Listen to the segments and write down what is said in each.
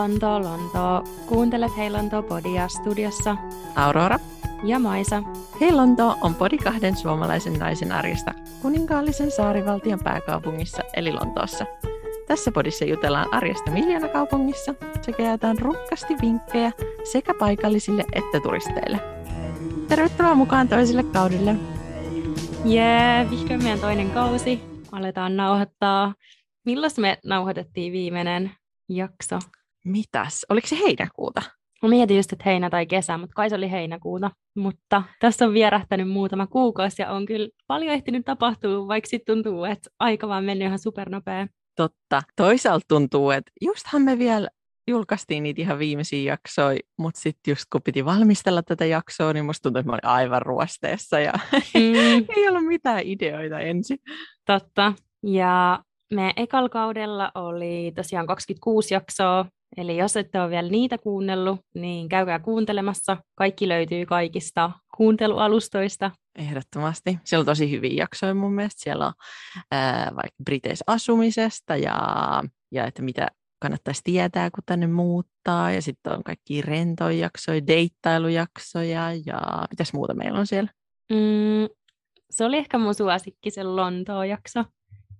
Lontoo, Lontoo. Kuuntelet Hei Lontoo podia studiossa Aurora ja Maisa. Hei Lontoo on podi kahden suomalaisen naisen arjesta kuninkaallisen saarivaltion pääkaupungissa eli Lontoossa. Tässä podissa jutellaan arjesta miljoonakaupungissa sekä jaetaan rukkasti vinkkejä sekä paikallisille että turisteille. Tervetuloa mukaan toiselle kaudelle. Jee, yeah, vihdoin meidän toinen kausi. Aletaan nauhoittaa. Milloin me nauhoitettiin viimeinen jakso? Mitäs? Oliko se heinäkuuta? Mä mietin just, että heinä tai kesä, mutta kai se oli heinäkuuta. Mutta tässä on vierähtänyt muutama kuukausi ja on kyllä paljon ehtinyt tapahtua, vaikka sitten tuntuu, että aika vaan mennyt ihan supernopea. Totta. Toisaalta tuntuu, että justhan me vielä julkaistiin niitä ihan viimeisiä jaksoja, mutta sitten just kun piti valmistella tätä jaksoa, niin musta tuntui, että mä olin aivan ruosteessa ja mm. ei ollut mitään ideoita ensin. Totta. Ja me ekal kaudella oli tosiaan 26 jaksoa, eli jos ette ole vielä niitä kuunnellut, niin käykää kuuntelemassa. Kaikki löytyy kaikista kuuntelualustoista. Ehdottomasti. Siellä on tosi hyviä jaksoja mun mielestä. Siellä on ää, vaikka Briteissä asumisesta ja, ja että mitä kannattaisi tietää, kun tänne muuttaa. Ja sitten on kaikki rentoja jaksoja, deittailujaksoja ja mitäs muuta meillä on siellä? Mm, se oli ehkä mun suosikki, se Lontoon-jakso.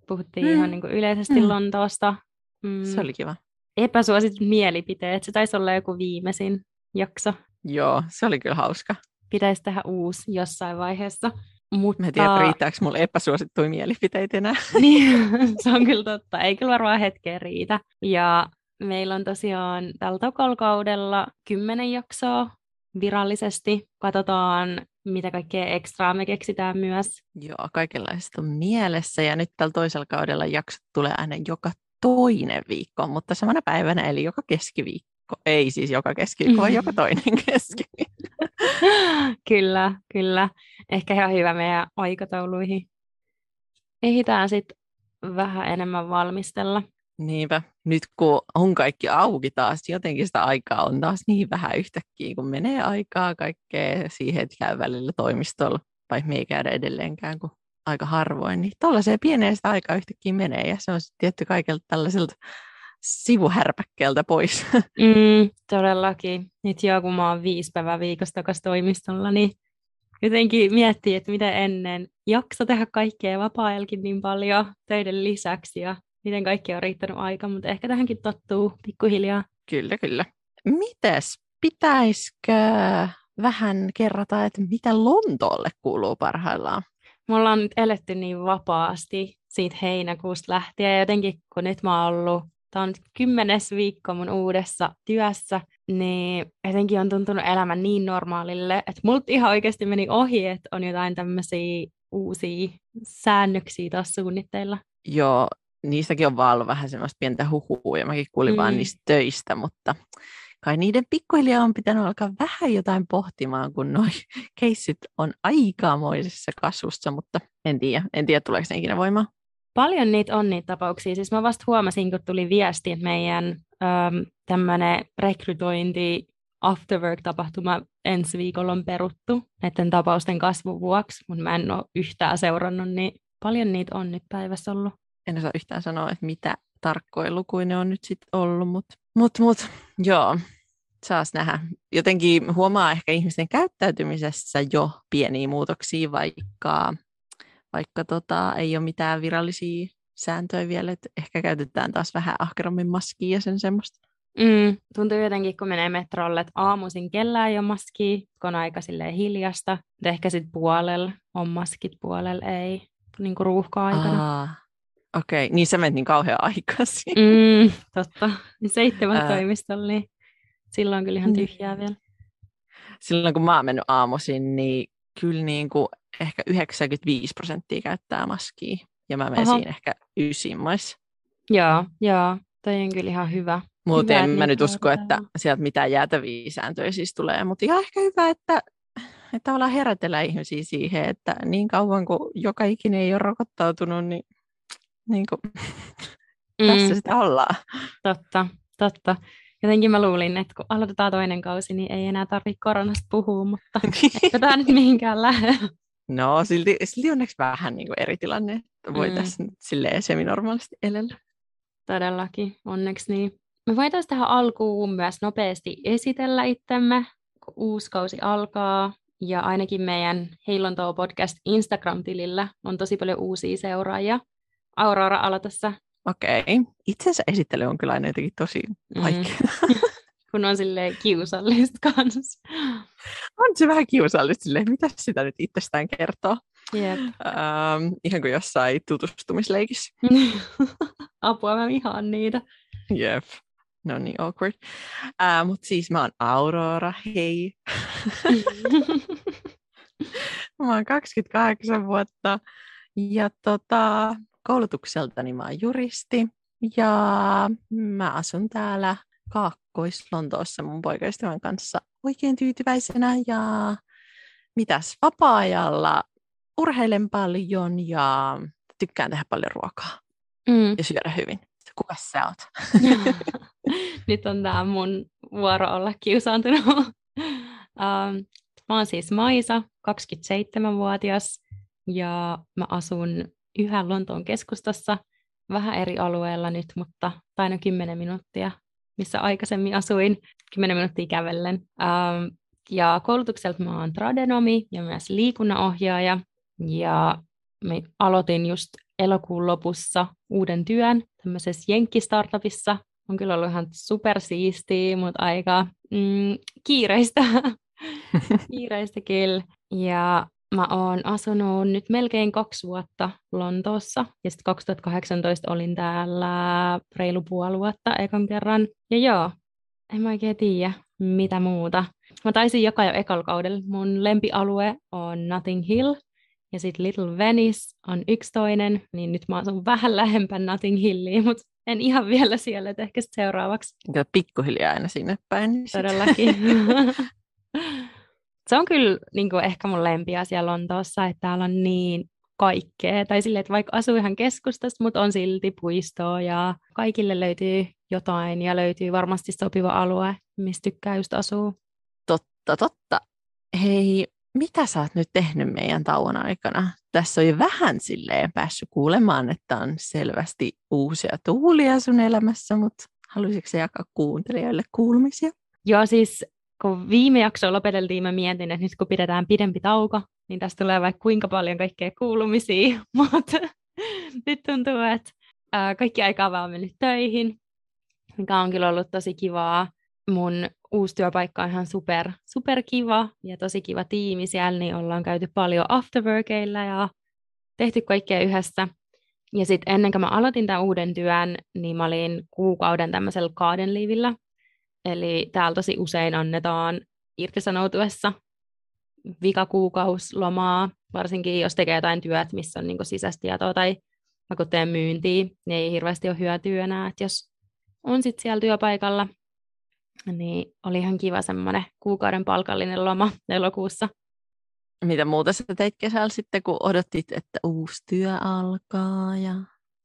Puhuttiin mm. ihan niin kuin yleisesti mm. Lontoosta. Mm. Se oli kiva. Epäsuositut mielipiteet, se taisi olla joku viimeisin jakso. Joo, se oli kyllä hauska. Pitäisi tehdä uusi jossain vaiheessa. Mutta... Mä en tiedä, riittääkö mulle epäsuosittuja mielipiteitä enää. niin, se on kyllä totta. Ei kyllä varmaan hetkeen riitä. Ja meillä on tosiaan tällä tokolkaudella kymmenen jaksoa virallisesti. Katsotaan, mitä kaikkea ekstraa me keksitään myös. Joo, kaikenlaista on mielessä. Ja nyt tällä toisella kaudella jaksot tulee aina joka toinen viikko, mutta samana päivänä, eli joka keskiviikko. Ei siis joka keskiviikko, vaan joka toinen keskiviikko. kyllä, kyllä. Ehkä ihan hyvä meidän aikatauluihin. Ehitään sitten vähän enemmän valmistella. Niinpä. Nyt kun on kaikki auki taas, jotenkin sitä aikaa on taas niin vähän yhtäkkiä, kun menee aikaa kaikkea siihen, että käy välillä toimistolla, vaikka me ei käydä edelleenkään, kun aika harvoin, niin tuollaiseen pieneen sitä aikaa yhtäkkiä menee, ja se on sitten tietty kaikelta tällaiselta sivuhärpäkkeeltä pois. Mm, todellakin. Nyt jo kun mä oon viisi päivää viikosta takaisin toimistolla, niin jotenkin miettii, että miten ennen jakso tehdä kaikkea vapaa niin paljon töiden lisäksi ja miten kaikki on riittänyt aika, mutta ehkä tähänkin tottuu pikkuhiljaa. Kyllä, kyllä. Mites, pitäisikö vähän kerrata, että mitä Lontoolle kuuluu parhaillaan? Me ollaan nyt eletty niin vapaasti siitä heinäkuusta lähtien, ja jotenkin kun nyt mä oon ollut, tämä on kymmenes viikko mun uudessa työssä, niin jotenkin on tuntunut elämä niin normaalille, että multa ihan oikeasti meni ohi, että on jotain tämmöisiä uusia säännöksiä taas suunnitteilla. Joo, niistäkin on vaan ollut vähän semmoista pientä huhua, ja mäkin kuulin mm. vaan niistä töistä, mutta kai niiden pikkuhiljaa on pitänyt alkaa vähän jotain pohtimaan, kun noin keissit on aikamoisessa kasvussa, mutta en tiedä, en tiedä tuleeko ne ikinä voimaan. Paljon niitä on niitä tapauksia. Siis mä vasta huomasin, kun tuli viesti, että meidän äm, tämmöinen rekrytointi afterwork-tapahtuma ensi viikolla on peruttu näiden tapausten kasvun vuoksi, mutta mä en ole yhtään seurannut, niin paljon niitä on nyt päivässä ollut en osaa yhtään sanoa, että mitä tarkkoja lukuja ne on nyt sitten ollut, mutta mut, mut, joo, saas nähdä. Jotenkin huomaa ehkä ihmisten käyttäytymisessä jo pieniä muutoksia, vaikka, vaikka tota, ei ole mitään virallisia sääntöjä vielä, että ehkä käytetään taas vähän ahkerammin maskia ja sen semmoista. Mm, tuntuu jotenkin, kun menee metrolle, että aamuisin kellään ei ole maskia, kun on aika hiljasta. Ehkä sitten puolella on maskit, puolella ei, niin kuin ruuhka-aikana. Aa, Okei, okay, niin sä menet niin kauhean aikaisin. Mm, totta. Seitsemän toimistolla, niin silloin kyllä ihan niin. tyhjää vielä. Silloin kun mä oon mennyt aamuisin, niin kyllä niin kuin ehkä 95 prosenttia käyttää maskia. Ja mä menen siinä ehkä ysimmäis. Joo, joo. Toi on kyllä ihan hyvä. Muuten en mä nyt usko, että sieltä mitään jäätäviä sääntöjä siis tulee. Mutta ihan ehkä hyvä, että, että tavallaan herätellä ihmisiä siihen, että niin kauan kuin joka ikinen ei ole rokottautunut, niin niin kuin, mm. tässä sitä ollaan. Totta, totta. Jotenkin mä luulin, että kun aloitetaan toinen kausi, niin ei enää tarvitse koronasta puhua, mutta eipä tämä nyt mihinkään lähde. No, silti, silti onneksi vähän niin kuin eri tilanne, että voi mm. tässä nyt silleen seminormaalisti elellä. Todellakin, onneksi niin. me voitaisiin tähän alkuun myös nopeasti esitellä itsemme, kun uusi kausi alkaa. Ja ainakin meidän Heilontoa podcast Instagram-tilillä on tosi paljon uusia seuraajia. Aurora, aloitassa. Okei. Okay. Itsensä esittely on kyllä aina jotenkin tosi mm. vaikea. Mm. Kun on sille kiusallista kanssa. On se vähän kiusallista silleen, mitä sitä nyt itsestään kertoo. Yep. Um, ihan kuin jossain tutustumisleikissä. Apua, mä vihaan niitä. Jep. No niin, awkward. Uh, Mutta siis mä oon Aurora, hei. mä oon 28 vuotta ja tota, koulutukseltani mä oon juristi ja mä asun täällä Kaakkois-Lontoossa mun poikaystävän kanssa oikein tyytyväisenä ja mitäs vapaa-ajalla urheilen paljon ja tykkään tehdä paljon ruokaa mm. ja syödä hyvin. Kuka sä oot? Nyt on tämä mun vuoro olla kiusaantunut. um, mä oon siis Maisa, 27-vuotias, ja mä asun yhä Lontoon keskustassa, vähän eri alueella nyt, mutta aina 10 minuuttia, missä aikaisemmin asuin, 10 minuuttia kävellen. Um, ja koulutukselta mä oon tradenomi ja myös liikunnanohjaaja, ja me aloitin just elokuun lopussa uuden työn tämmöisessä Jenkki-startupissa. On kyllä ollut ihan supersiistiä, mutta aika mm, kiireistä. kiireistä kyllä. Ja mä oon asunut nyt melkein kaksi vuotta Lontoossa. Ja sitten 2018 olin täällä reilu puoli vuotta ekan kerran. Ja joo, en mä oikein tiedä mitä muuta. Mä taisin jakaa jo ekalla kaudella. Mun lempialue on Notting Hill, ja sitten Little Venice on yksi toinen, niin nyt mä asun vähän lähempän Notting Hilliin, mutta en ihan vielä siellä, että ehkä seuraavaksi. Ja pikkuhiljaa aina sinne päin. Niin Todellakin. se on kyllä niin kuin ehkä mun lempiasia Lontoossa, että täällä on niin kaikkea. Tai silleen, että vaikka asuu ihan keskustassa, mutta on silti puistoa ja kaikille löytyy jotain ja löytyy varmasti sopiva alue, mistä tykkää just asua. Totta, totta. Hei, mitä sä oot nyt tehnyt meidän tauon aikana? Tässä on jo vähän silleen päässyt kuulemaan, että on selvästi uusia tuulia sun elämässä, mutta haluaisitko jakaa kuuntelijoille kuulumisia? Joo, siis kun viime jaksoa lopeteltiin, mä mietin, että nyt kun pidetään pidempi tauko, niin tästä tulee vaikka kuinka paljon kaikkea kuulumisia, mutta nyt tuntuu, että kaikki aikaa vaan mennyt töihin, mikä on kyllä ollut tosi kivaa. Mun uusi työpaikka on ihan super, super kiva ja tosi kiva tiimi siellä, niin ollaan käyty paljon afterworkeilla ja tehty kaikkea yhdessä. Ja sitten ennen kuin mä aloitin tämän uuden työn, niin mä olin kuukauden tämmöisellä garden. Eli täällä tosi usein annetaan irtisanoutuessa vikakuukaus lomaa, varsinkin jos tekee jotain työt, missä on niin sisäistietoa tai teen myyntiä, niin ei hirveästi ole hyötyä enää, että jos on sitten siellä työpaikalla niin oli ihan kiva semmoinen kuukauden palkallinen loma elokuussa. Mitä muuta sä teit kesällä sitten, kun odotit, että uusi työ alkaa? Ja...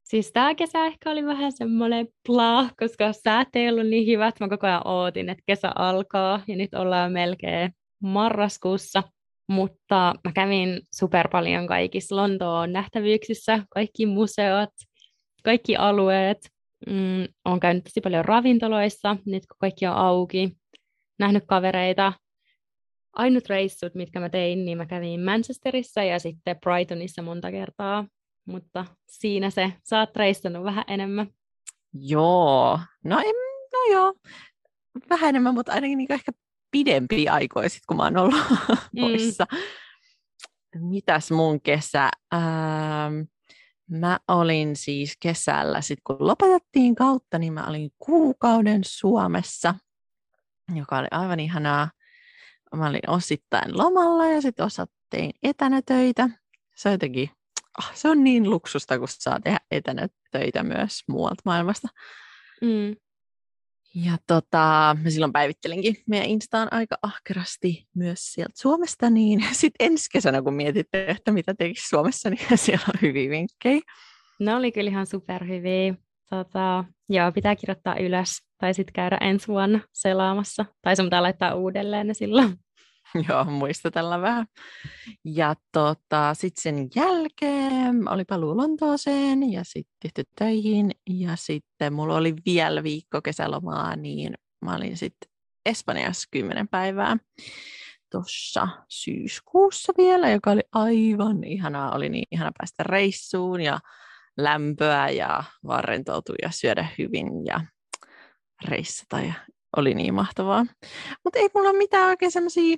Siis tämä kesä ehkä oli vähän semmoinen plah, koska säät ei ollut niin hyvät. Mä koko ajan ootin, että kesä alkaa ja nyt ollaan melkein marraskuussa. Mutta mä kävin super paljon kaikissa Lontoon nähtävyyksissä, kaikki museot, kaikki alueet. Mm, olen käynyt tosi paljon ravintoloissa, nyt kun kaikki on auki, nähnyt kavereita. Ainut reissut, mitkä mä tein, niin mä kävin Manchesterissa ja sitten Brightonissa monta kertaa, mutta siinä se, sä oot reissannut vähän enemmän. Joo, no, en, no joo, vähän enemmän, mutta ainakin niin ehkä pidempi aikoja sitten, kun mä oon ollut mm. poissa. Mitäs mun kesä? Ähm, Mä olin siis kesällä, sit kun lopetettiin kautta, niin mä olin kuukauden Suomessa, joka oli aivan ihanaa. Mä olin osittain lomalla ja sitten osat tein etänä töitä. Se on jotenkin, oh, se on niin luksusta, kun saa tehdä etänä töitä myös muualta maailmasta. Mm. Ja tota, mä silloin päivittelinkin meidän Instaan aika ahkerasti myös sieltä Suomesta, niin sitten ensi kesänä, kun mietitte, että mitä tekisi Suomessa, niin siellä on hyviä vinkkejä. Ne oli kyllä ihan superhyviä. Tota, joo, pitää kirjoittaa ylös tai sitten käydä ensi vuonna selaamassa. Tai sun pitää laittaa uudelleen ne silloin. Joo, muistatella vähän. Ja tota, sitten sen jälkeen oli paluu Lontooseen ja sitten töihin. Ja sitten mulla oli vielä viikko kesälomaa, niin mä olin sitten Espanjassa kymmenen päivää tuossa syyskuussa vielä, joka oli aivan ihanaa. Oli niin ihana päästä reissuun ja lämpöä ja vaan rentoutua ja syödä hyvin ja reissata ja oli niin mahtavaa. Mutta ei mulla ole mitään oikein semmoisia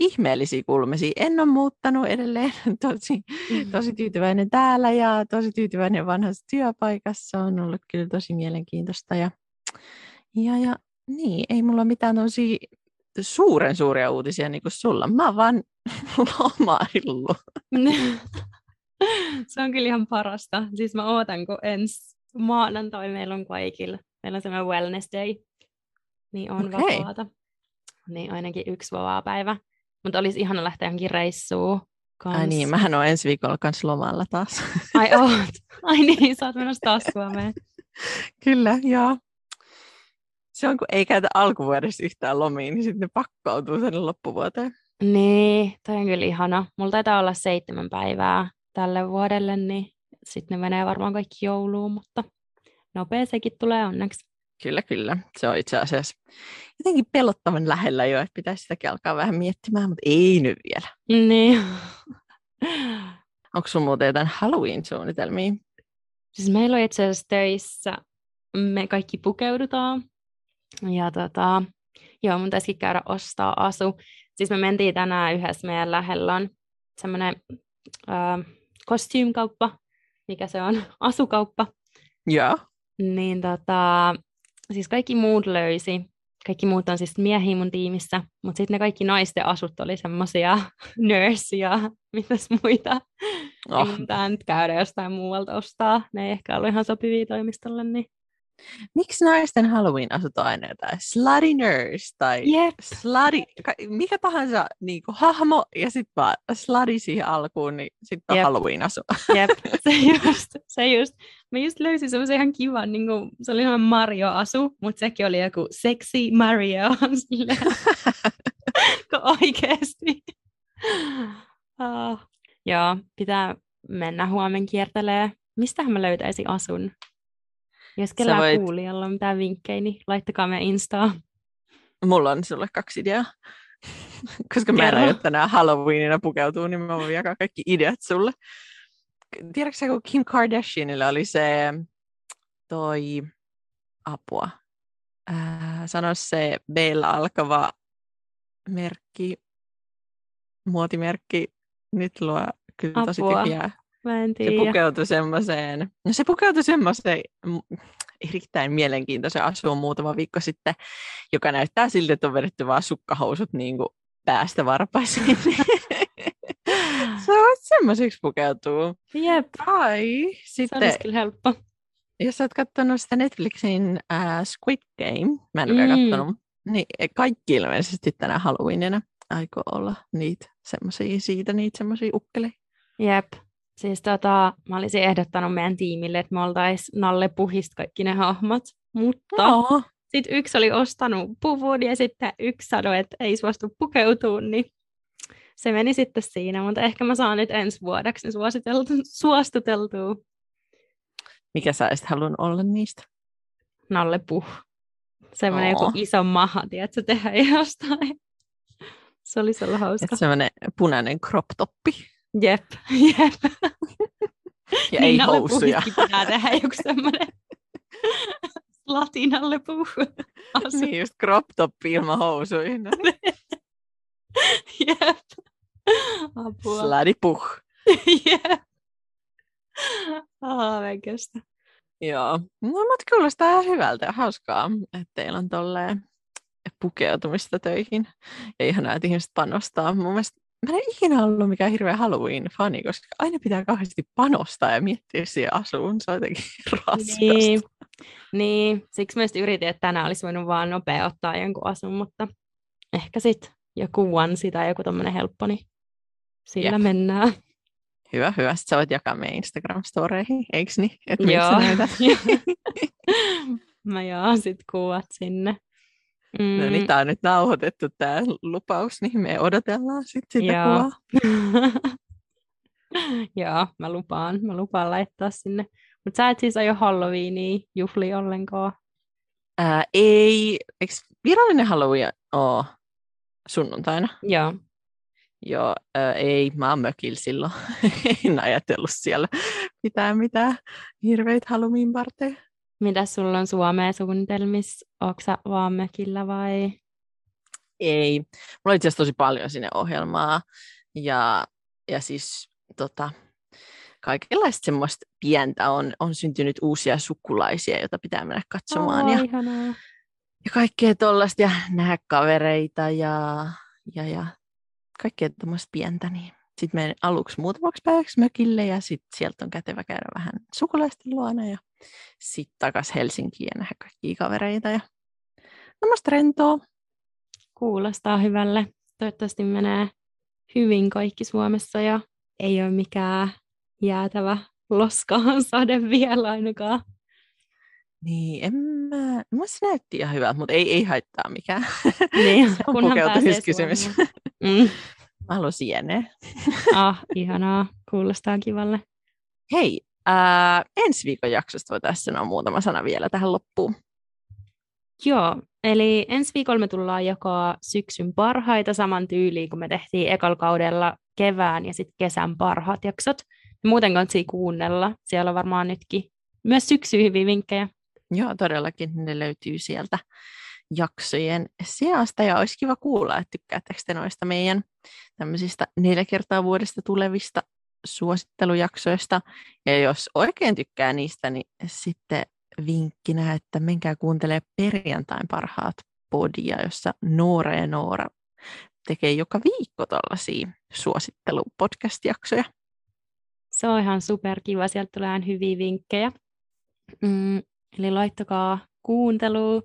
ihmeellisiä kulmisia. En ole muuttanut edelleen. Tosi, mm. tosi tyytyväinen täällä ja tosi tyytyväinen vanhassa työpaikassa. On ollut kyllä tosi mielenkiintoista. Ja, ja, ja niin, ei mulla mitään tosi suuren suuria uutisia niin kuin sulla. Mä oon vaan lomaillut. Se on kyllä ihan parasta. Siis mä ootan, kun ensi maanantai meillä on kaikilla. Meillä on semmoinen wellness day. Niin on okay. vapaata. Niin ainakin yksi vapaa päivä. Mutta olisi ihana lähteä johonkin reissuun. Kans. Ai niin, mähän olen ensi viikolla kans lomalla taas. Ai oot. Ai niin, sä oot menossa taas Suomeen. Kyllä, joo. Se on, kun ei käytä alkuvuodesta yhtään lomiin, niin sitten ne pakkautuu tänne loppuvuoteen. Niin, toi on kyllä ihana. Mulla taitaa olla seitsemän päivää tälle vuodelle, niin sitten ne menee varmaan kaikki jouluun, mutta nopea sekin tulee onneksi. Kyllä, kyllä. Se on itse asiassa jotenkin pelottavan lähellä jo, että pitäisi sitäkin alkaa vähän miettimään, mutta ei nyt vielä. Niin. Onko sinulla muuten jotain Halloween-suunnitelmia? Siis meillä on itse asiassa töissä, me kaikki pukeudutaan. Ja tota, joo, mun taisikin käydä ostaa asu. Siis me mentiin tänään yhdessä meidän lähellä on semmoinen äh, kostyymkauppa, mikä se on, asukauppa. Joo. Niin tota, siis kaikki muut löysi. Kaikki muut on siis miehiä mun tiimissä, mutta sitten ne kaikki naisten asut oli semmoisia nurse ja mitäs muita. Oh. Ei nyt käydä jostain muualta ostaa. Ne ei ehkä ollut ihan sopivia toimistolle, niin Miksi naisten Halloween-asut on aina jotain slutty nurse tai yep. slutty, mikä tahansa niin kuin, hahmo ja sitten vaan slutty siihen alkuun, niin sitten on yep. Halloween-asu. Jep, se just, se just. Mä just löysin semmoisen ihan kivan, niin kuin, se oli ihan Mario-asu, mutta sekin oli joku sexy Mario, oikeasti. Uh, joo, pitää mennä huomen kiertelee. Mistähän mä löytäisin asun? Jos kellään voit... kuulijalla on mitään vinkkejä, niin laittakaa me Instaa. Mulla on sulle kaksi ideaa. Koska mä en aio tänään Halloweenina pukeutua, niin mä voin jakaa kaikki ideat sulle. Tiedätkö sä, kun Kim Kardashianilla oli se toi apua. Äh, sano se b alkava merkki, muotimerkki. Nyt luo kyllä apua. tosi tyhjää Mä en tiedä. Se pukeutui semmoiseen, no se pukeutui semmoiseen erittäin mielenkiintoisen asuun muutama viikko sitten, joka näyttää siltä, että on vedetty vaan sukkahousut niin kuin päästä varpaisiin. se on semmoiseksi pukeutuu. Jep. Ai, sitten, se olisi kyllä helppo. Jos olet katsonut sitä Netflixin uh, Squid Game, mä en ole mm. katsonut, niin kaikki ilmeisesti tänä Halloweenina aikoo olla niitä semmoisia siitä, niitä semmoisia ukkeleja. Jep. Siis tota, mä olisin ehdottanut meidän tiimille, että me oltaisiin Nalle Puhista kaikki ne hahmot, mutta no. sitten yksi oli ostanut puvun ja sitten yksi sanoi, että ei suostu pukeutua, niin se meni sitten siinä, mutta ehkä mä saan nyt ensi vuodeksi suositeltu, suostuteltua. Mikä sä olisit halunnut olla niistä? Nalle Puh. Semmoinen joku iso maha, tiedätkö, tehdä jostain. Se olisi ollut hauska. Semmoinen punainen crop toppi. Jep, jep. Ja ei niin housuja. pitää tehdä joku semmoinen latinalle puhu. Niin just crop top ilman housuja. jep. Apua. Sladipuh. jep. Ah, kestä. Joo. No, mutta kuulostaa ihan hyvältä ja hauskaa, että teillä on tolleen pukeutumista töihin. Ja ihanaa, että ihmiset panostaa. Mun mielestä mä en ikinä ollut mikään hirveä Halloween-fani, koska aina pitää kauheasti panostaa ja miettiä siihen asuun. Se on jotenkin raskasta. Niin, niin. siksi myös yritin, että tänään olisi voinut vaan nopea ottaa jonkun asun, mutta ehkä sitten joku one tai joku tommonen helppo, niin sillä Jep. mennään. Hyvä, hyvä. Sitten sä voit jakaa meidän Instagram-storeihin, eikö niin? Että Joo. mä jaan sitten kuvat sinne. Mm. No niin, tämä on nyt nauhoitettu tämä lupaus, niin me odotellaan sitten sitä Joo. kuvaa. Joo, mä lupaan. Mä lupaan laittaa sinne. Mutta sä et siis aio Halloweenia juhli ollenkaan. Ää, ei, eikö virallinen Halloween ole sunnuntaina? Joo. Joo, ää, ei, mä oon mökillä silloin. en ajatellut siellä pitää mitään hirveitä Halloween-parteja. Mitä sulla on Suomeen suunnitelmissa? Onko sä vaan mökillä vai? Ei, mulla on itse asiassa tosi paljon sinne ohjelmaa. Ja, ja siis tota, kaikenlaista semmoista pientä on, on syntynyt uusia sukulaisia, joita pitää mennä katsomaan. Oh, ja, ihanaa. ja kaikkea tollasta ja nähdä kavereita ja, ja, ja kaikkea tuommoista pientä. Niin. Sitten menen aluksi muutamaksi päiväksi mökille ja sitten sieltä on kätevä käydä vähän sukulaisten luona ja sitten takaisin Helsinkiin ja nähdä kaikkia kavereita. Ja tämmöistä rentoa. Kuulostaa hyvälle. Toivottavasti menee hyvin kaikki Suomessa ja ei ole mikään jäätävä loskaan sade vielä ainakaan. Niin, en mä, mä se näytti ihan hyvältä, mutta ei, ei haittaa mikään. Niin, se on pukeutumiskysymys. Mm. Mä haluan sieneä. Ah, ihanaa. Kuulostaa kivalle. Hei, ää, ensi viikon jaksosta voitaisiin sanoa muutama sana vielä tähän loppuun. Joo, eli ensi viikolla me tullaan jakaa syksyn parhaita saman tyyliin, kun me tehtiin ekalla kaudella kevään ja sitten kesän parhaat jaksot. Muuten kannattaa kuunnella. Siellä on varmaan nytkin myös syksyyn hyviä vinkkejä. Joo, todellakin ne löytyy sieltä jaksojen seasta ja olisi kiva kuulla, että tykkäättekö te noista meidän tämmöisistä neljä kertaa vuodesta tulevista suosittelujaksoista. Ja jos oikein tykkää niistä, niin sitten vinkkinä, että menkää kuuntelee perjantain parhaat podia, jossa Noora ja Noora tekee joka viikko tällaisia suosittelupodcast-jaksoja. Se on ihan superkiva, sieltä tulee ihan hyviä vinkkejä. Mm, eli laittakaa kuunteluun.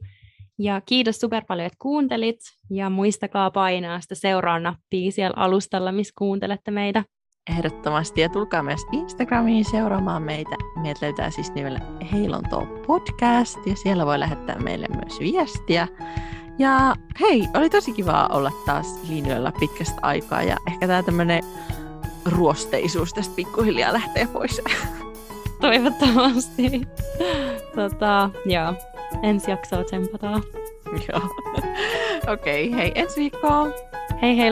Ja kiitos super paljon, että kuuntelit. Ja muistakaa painaa sitä seuraa nappia siellä alustalla, missä kuuntelette meitä. Ehdottomasti. Ja tulkaa myös Instagramiin seuraamaan meitä. Meitä löytää siis nimellä Heilonto Podcast. Ja siellä voi lähettää meille myös viestiä. Ja hei, oli tosi kiva olla taas linjoilla pitkästä aikaa. Ja ehkä tämä tämmöinen ruosteisuus tästä pikkuhiljaa lähtee pois. Toivottavasti. tota, joo. Ensi jaksoa tsempataan. Joo. Okei, okay, hei ensi viikkoon. Hei hei